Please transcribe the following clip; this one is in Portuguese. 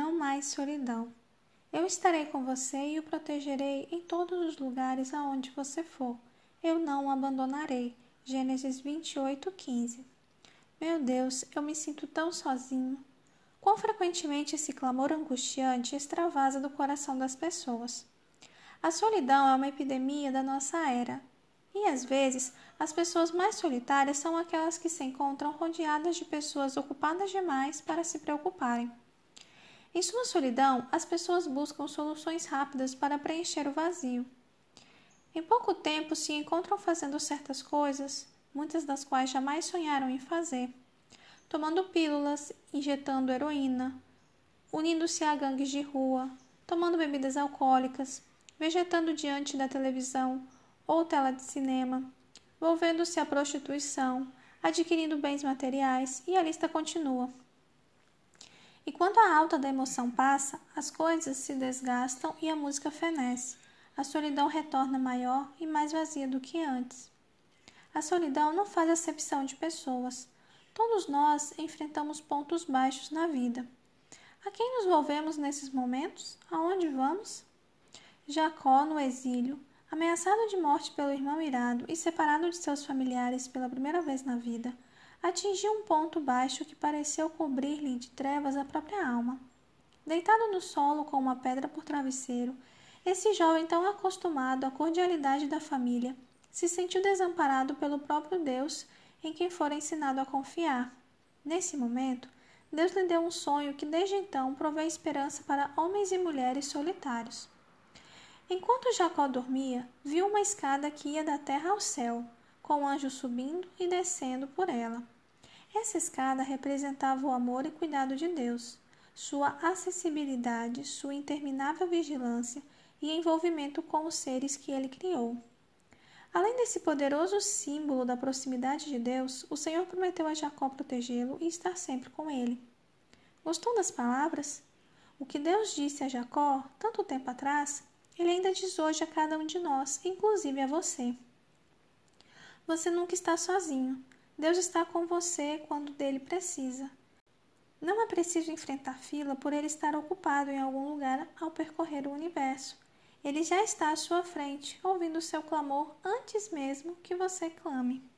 mais solidão. Eu estarei com você e o protegerei em todos os lugares aonde você for. Eu não o abandonarei. Gênesis 28, 15. Meu Deus, eu me sinto tão sozinho. Quão frequentemente esse clamor angustiante extravasa do coração das pessoas. A solidão é uma epidemia da nossa era. E às vezes, as pessoas mais solitárias são aquelas que se encontram rodeadas de pessoas ocupadas demais para se preocuparem. Em sua solidão, as pessoas buscam soluções rápidas para preencher o vazio. Em pouco tempo se encontram fazendo certas coisas, muitas das quais jamais sonharam em fazer, tomando pílulas, injetando heroína, unindo-se a gangues de rua, tomando bebidas alcoólicas, vegetando diante da televisão ou tela de cinema, volvendo-se à prostituição, adquirindo bens materiais e a lista continua. E quando a alta da emoção passa, as coisas se desgastam e a música fenece. A solidão retorna maior e mais vazia do que antes. A solidão não faz acepção de pessoas. Todos nós enfrentamos pontos baixos na vida. A quem nos volvemos nesses momentos? Aonde vamos? Jacó, no exílio, ameaçado de morte pelo irmão irado e separado de seus familiares pela primeira vez na vida, atingiu um ponto baixo que pareceu cobrir-lhe de trevas a própria alma. Deitado no solo com uma pedra por travesseiro, esse jovem tão acostumado à cordialidade da família se sentiu desamparado pelo próprio Deus em quem fora ensinado a confiar. Nesse momento, Deus lhe deu um sonho que desde então provê esperança para homens e mulheres solitários. Enquanto Jacó dormia, viu uma escada que ia da terra ao céu, com o anjo subindo e descendo por ela. Essa escada representava o amor e cuidado de Deus, sua acessibilidade, sua interminável vigilância e envolvimento com os seres que ele criou. Além desse poderoso símbolo da proximidade de Deus, o Senhor prometeu a Jacó protegê-lo e estar sempre com ele. Gostou das palavras? O que Deus disse a Jacó tanto tempo atrás, ele ainda diz hoje a cada um de nós, inclusive a você. Você nunca está sozinho. Deus está com você quando dele precisa. Não é preciso enfrentar fila por ele estar ocupado em algum lugar ao percorrer o universo. Ele já está à sua frente, ouvindo o seu clamor antes mesmo que você clame.